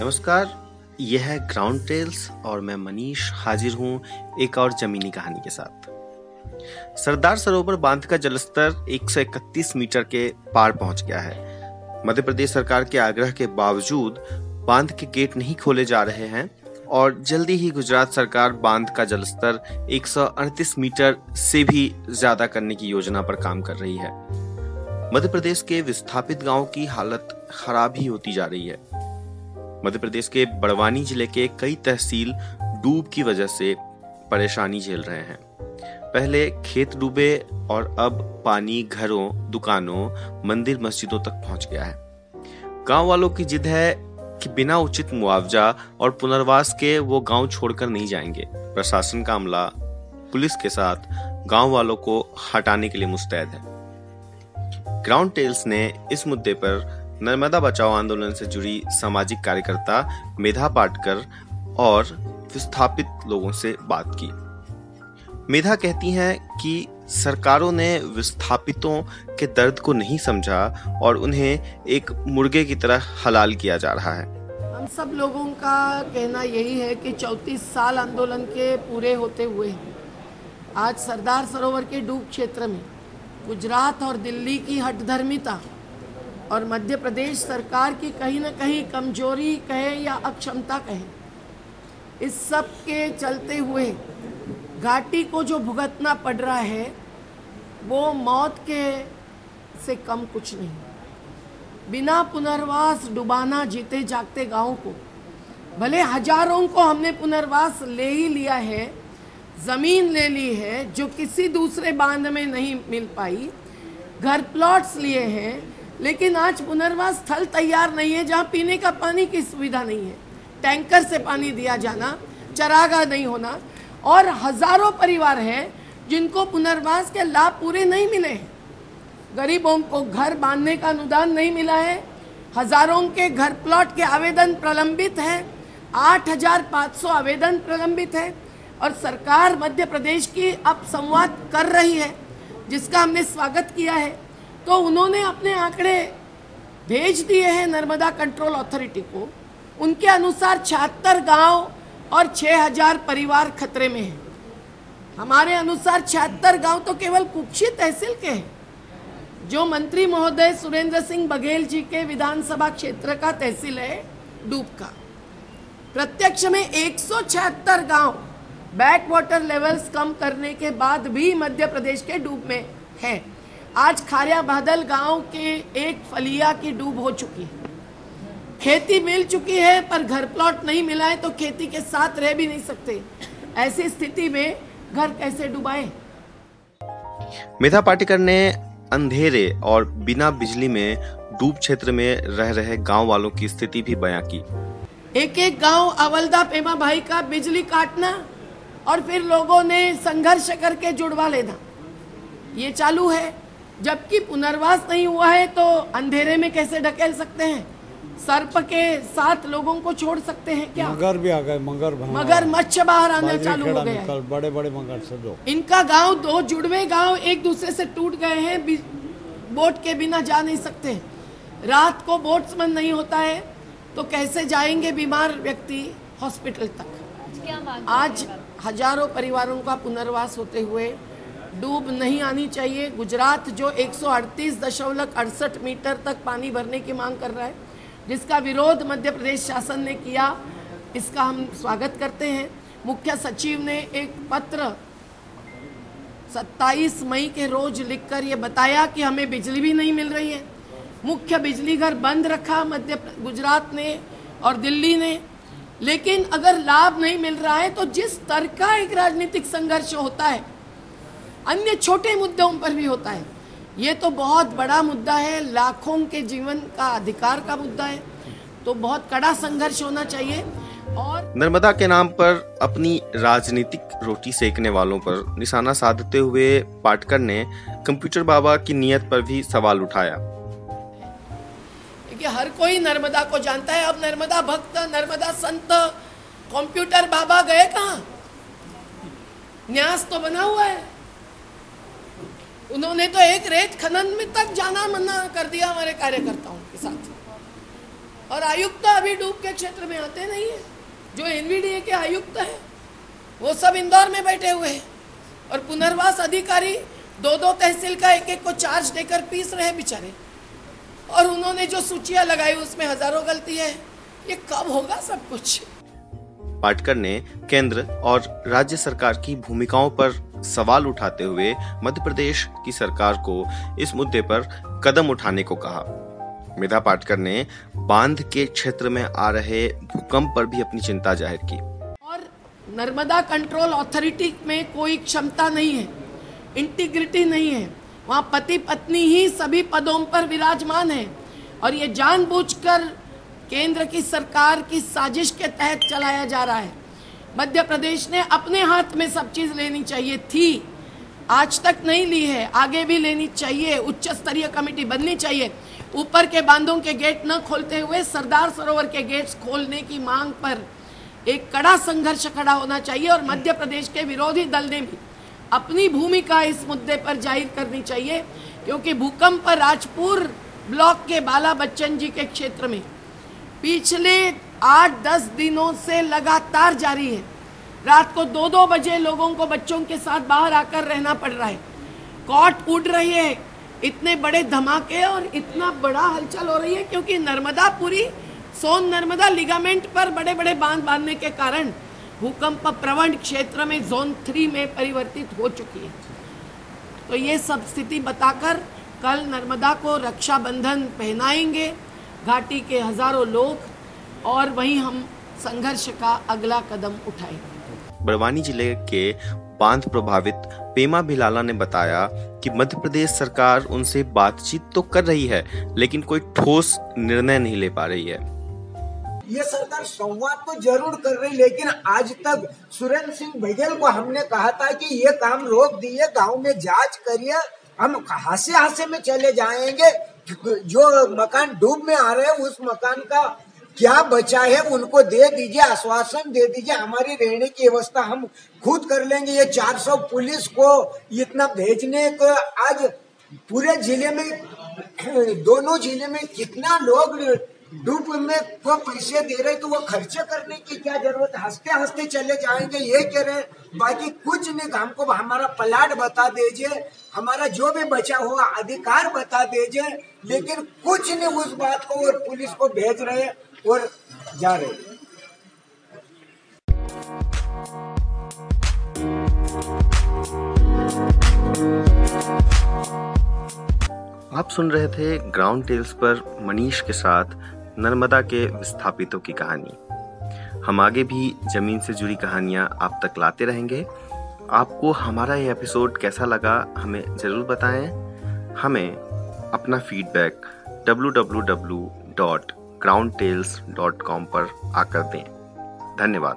नमस्कार, यह है ग्राउंड टेल्स और मैं मनीष हाजिर हूँ एक और जमीनी कहानी के साथ। सरदार सरोवर बाँध का जलस्तर 131 मीटर के पार पहुँच गया है। मध्य प्रदेश सरकार के आग्रह के बावजूद बाँध के गेट नहीं खोले जा रहे हैं और जल्दी ही गुजरात सरकार बाँध का जलस्तर 138 मीटर से भी ज़्यादा करने की योजना पर काम कर रही है। मध्य प्रदेश के विस्थापित गाँवों की हालत खराब ही होती जा रही है। मध्य प्रदेश के बड़वानी ज़िले के कई तहसील डूब की वजह से परेशानी झेल रहे हैं। पहले खेत डूबे और अब पानी घरों, दुकानों, मंदिर, मस्जिदों तक पहुँच गया है। गाँव वालों की जिद है कि बिना उचित मुआवजा और पुनर्वास के वो गाँव छोड़कर नहीं जाएँगे। प्रशासन का अमला, पुलिस के साथ गाँव वालों को हटाने के लिए मुस्तैद है। ग्राउंड टेल्स ने इस मुद्दे पर नर्मदा बचाओ आंदोलन से जुड़ी सामाजिक कार्यकर्ता मेधा पाटकर और विस्थापित लोगों से बात की। मेधा कहती हैं कि सरकारों ने विस्थापितों के दर्द को नहीं समझा और उन्हें एक मुर्गे की तरह हलाल किया जा रहा है। हम सब लोगों का कहना यही है कि चौतीस साल आंदोलन के पूरे होते हुए, आज सरदार सरोवर के डूब क्षेत्र में गुजरात और दिल्ली की हटधर्मिता और मध्य प्रदेश सरकार की कहीं ना कहीं कमज़ोरी कहे या अक्षमता कहे, इस सब के चलते हुए घाटी को जो भुगतना पड़ रहा है, वो मौत के से कम कुछ नहीं। बिना पुनर्वास डुबाना जीते जागते गाँव को, भले हज़ारों को हमने पुनर्वास ले ही लिया है, ज़मीन ले ली है, जो किसी दूसरे बाँध में नहीं मिल पाई, घर प्लॉट्स लिए हैं, लेकिन आज पुनर्वास स्थल तैयार नहीं है, जहाँ पीने का पानी की सुविधा नहीं है। टैंकर से पानी दिया जाना, चरागा नहीं होना और हज़ारों परिवार हैं जिनको पुनर्वास के लाभ पूरे नहीं मिले हैं। गरीबों को घर बांधने का अनुदान नहीं मिला है। हज़ारों के घर प्लॉट के आवेदन प्रलंबित हैं। आठ हज़ार पाँच सौ आवेदन प्रलंबित है और सरकार मध्य प्रदेश की अब संवाद कर रही है, जिसका हमने स्वागत किया है। तो उन्होंने अपने आंकड़े भेज दिए हैं नर्मदा कंट्रोल अथॉरिटी को। उनके अनुसार छिहत्तर गाँव और 6000 परिवार खतरे में हैं। हमारे अनुसार छिहत्तर गाँव तो केवल कुक्षी तहसील के हैं। जो मंत्री महोदय सुरेंद्र सिंह बघेल जी के विधानसभा क्षेत्र का तहसील है, डूब का। प्रत्यक्ष में एक गाँव बैक वाटर लेवल्स कम करने के बाद भी मध्य प्रदेश के डूब में है। आज खारिया बादल गाँव के एक फलिया की डूब हो चुकी है। खेती मिल चुकी है पर घर प्लॉट नहीं मिला है तो खेती के साथ रह भी नहीं सकते। ऐसी स्थिति में घर कैसे डुबाए? मेधा पाटिकर ने अंधेरे और बिना बिजली में डूब क्षेत्र में रह रहे गाँव वालों की स्थिति भी बयां की। एक एक गाँव अवलदा पेमा भाई का बिजली काटना और फिर लोगों ने संघर्ष करके जुड़वा लेना। ये चालू है। जबकि पुनर्वास नहीं हुआ है तो अंधेरे में कैसे ढकेल सकते हैं? सर्प के साथ लोगों को छोड़ सकते हैं क्या? मगर भी आ गए मगर मगर मच्छ बाहर आना चालू हो गया बड़े बड़े मगर से दो। इनका गाँव दो जुड़वे गाँव एक दूसरे से टूट गए हैं बोट के बिना जा नहीं सकते। रात को बोट्समैन नहीं होता है तो कैसे जाएँगे बीमार व्यक्ति हॉस्पिटल तक? आज हज़ारों परिवारों का पुनर्वास होते हुए डूब नहीं आनी चाहिए। गुजरात जो एक दशमलव अड़सठ मीटर तक पानी भरने की मांग कर रहा है जिसका विरोध मध्य प्रदेश शासन ने किया, इसका हम स्वागत करते हैं। मुख्य सचिव ने एक पत्र 27 मई के रोज लिखकर ये बताया कि हमें बिजली भी नहीं मिल रही है। मुख्य बिजली घर बंद रखा मध्य गुजरात ने और दिल्ली ने। लेकिन अगर लाभ नहीं मिल रहा है तो जिस तरह का एक राजनीतिक संघर्ष होता है, अन्य छोटे मुद्दों पर भी होता है। ये तो बहुत बड़ा मुद्दा है लाखों के जीवन का अधिकार का मुद्दा है। तो बहुत कड़ा संघर्ष होना चाहिए और नर्मदा के नाम पर अपनी राजनीतिक रोटी सेकने वालों पर निशाना साधते हुए पाटकर ने कंप्यूटर बाबा की नियत पर भी सवाल उठाया। कि हर कोई नर्मदा को जानता है। अब नर्मदा भक्त नर्मदा संत कंप्यूटर बाबा गए कहा? न्यास तो बना हुआ है। उन्होंने तो एक रेत खनन में तक जाना मना कर दिया हमारे कार्यकर्ताओं के साथ। और आयुक्त अभी डूब के क्षेत्र में आते नहीं है। जो एनवीडीए के आयुक्त है, वो सब इंदौर में बैठे हुए हैं। और पुनर्वास अधिकारी दो दो तहसील का एक एक को चार्ज देकर पीस रहे बेचारे। और उन्होंने जो सूचियाँ लगाई, उसमें हज़ारों गलती है। ये कब होगा सब कुछ? पाटकर ने केंद्र और राज्य सरकार की भूमिकाओं पर सवाल उठाते हुए मध्य प्रदेश की सरकार को इस मुद्दे पर कदम उठाने को कहा। मेधा पाटकर ने बाँध के क्षेत्र में आ रहे भूकंप पर भी अपनी चिंता ज़ाहिर की। और नर्मदा कंट्रोल अथॉरिटी में कोई क्षमता नहीं है, इंटीग्रिटी नहीं है, वहाँ पति पत्नी ही सभी पदों पर विराजमान है और ये जानबूझकर केंद्र की सरकार की साजिश के तहत चलाया जा रहा है। मध्य प्रदेश ने अपने हाथ में सब चीज़ लेनी चाहिए थी। आज तक नहीं ली है। आगे भी लेनी चाहिए। उच्च स्तरीय कमेटी बननी चाहिए। ऊपर के बांधों के गेट न खोलते हुए सरदार सरोवर के गेट्स खोलने की मांग पर एक कड़ा संघर्ष खड़ा होना चाहिए और मध्य प्रदेश के विरोधी दल ने भी अपनी भूमिका इस मुद्दे पर ज़ाहिर करनी चाहिए, क्योंकि भूकंप पर राजपुर ब्लॉक के बाला बच्चन जी के क्षेत्र में पिछले आठ दस दिनों से लगातार जारी है। रात को दो दो बजे लोगों को बच्चों के साथ बाहर आकर रहना पड़ रहा है। कॉट उड़ रही है। इतने बड़े धमाके और इतना बड़ा हलचल हो रही है क्योंकि नर्मदा पूरी, सोन नर्मदा लिगामेंट पर बड़े बड़े बाँध बांधने के कारण भूकंप प्रवण क्षेत्र में जोन थ्री में परिवर्तित हो चुकी है। तो ये सब स्थिति बताकर कल नर्मदा को रक्षाबंधन पहनाएँगे। घाटी के हज़ारों लोग और वहीं हम संघर्ष का अगला कदम उठाएँगे। बड़वानी ज़िले के बाँध प्रभावित पेमा भिलाला ने बताया कि मध्य प्रदेश सरकार उनसे बातचीत तो कर रही है लेकिन कोई ठोस निर्णय नहीं ले पा रही है। ये सरकार संवाद तो ज़रूर कर रही लेकिन आज तक सुरेंद्र सिंह बघेल को हमने कहा था कि ये काम रोक दिए गाँव में जाँच करिए हम हासे हासे में चले जाएँगे जो मकान डूब में आ रहे हैं उस मकान का क्या बचा है उनको दे दीजिए, आश्वासन दे दीजिए, हमारी रहने की व्यवस्था हम खुद कर लेंगे। ये 400 पुलिस को इतना भेजने को आज पूरे ज़िले में, दोनों ज़िले में कितना लोग डूब में वो पैसे दे रहे तो वो खर्चे करने की क्या ज़रूरत हँसते हँसते चले जाएँगे, ये कह रहे बाकी कुछ नहीं, हमको हमारा प्लाट बता दीजिए, हमारा जो भी बचा हुआ अधिकार बता दीजिए, लेकिन कुछ नहीं उस बात को और पुलिस को भेज रहे और जा रहे आप सुन रहे थे ग्राउंड टेल्स पर मनीष के साथ नर्मदा के विस्थापितों की कहानी। हम आगे भी ज़मीन से जुड़ी कहानियाँ आप तक लाते रहेंगे। आपको हमारा ये एपिसोड कैसा लगा, हमें ज़रूर बताएँ। हमें अपना फीडबैक www.groundtales.com पर आकर दें धन्यवाद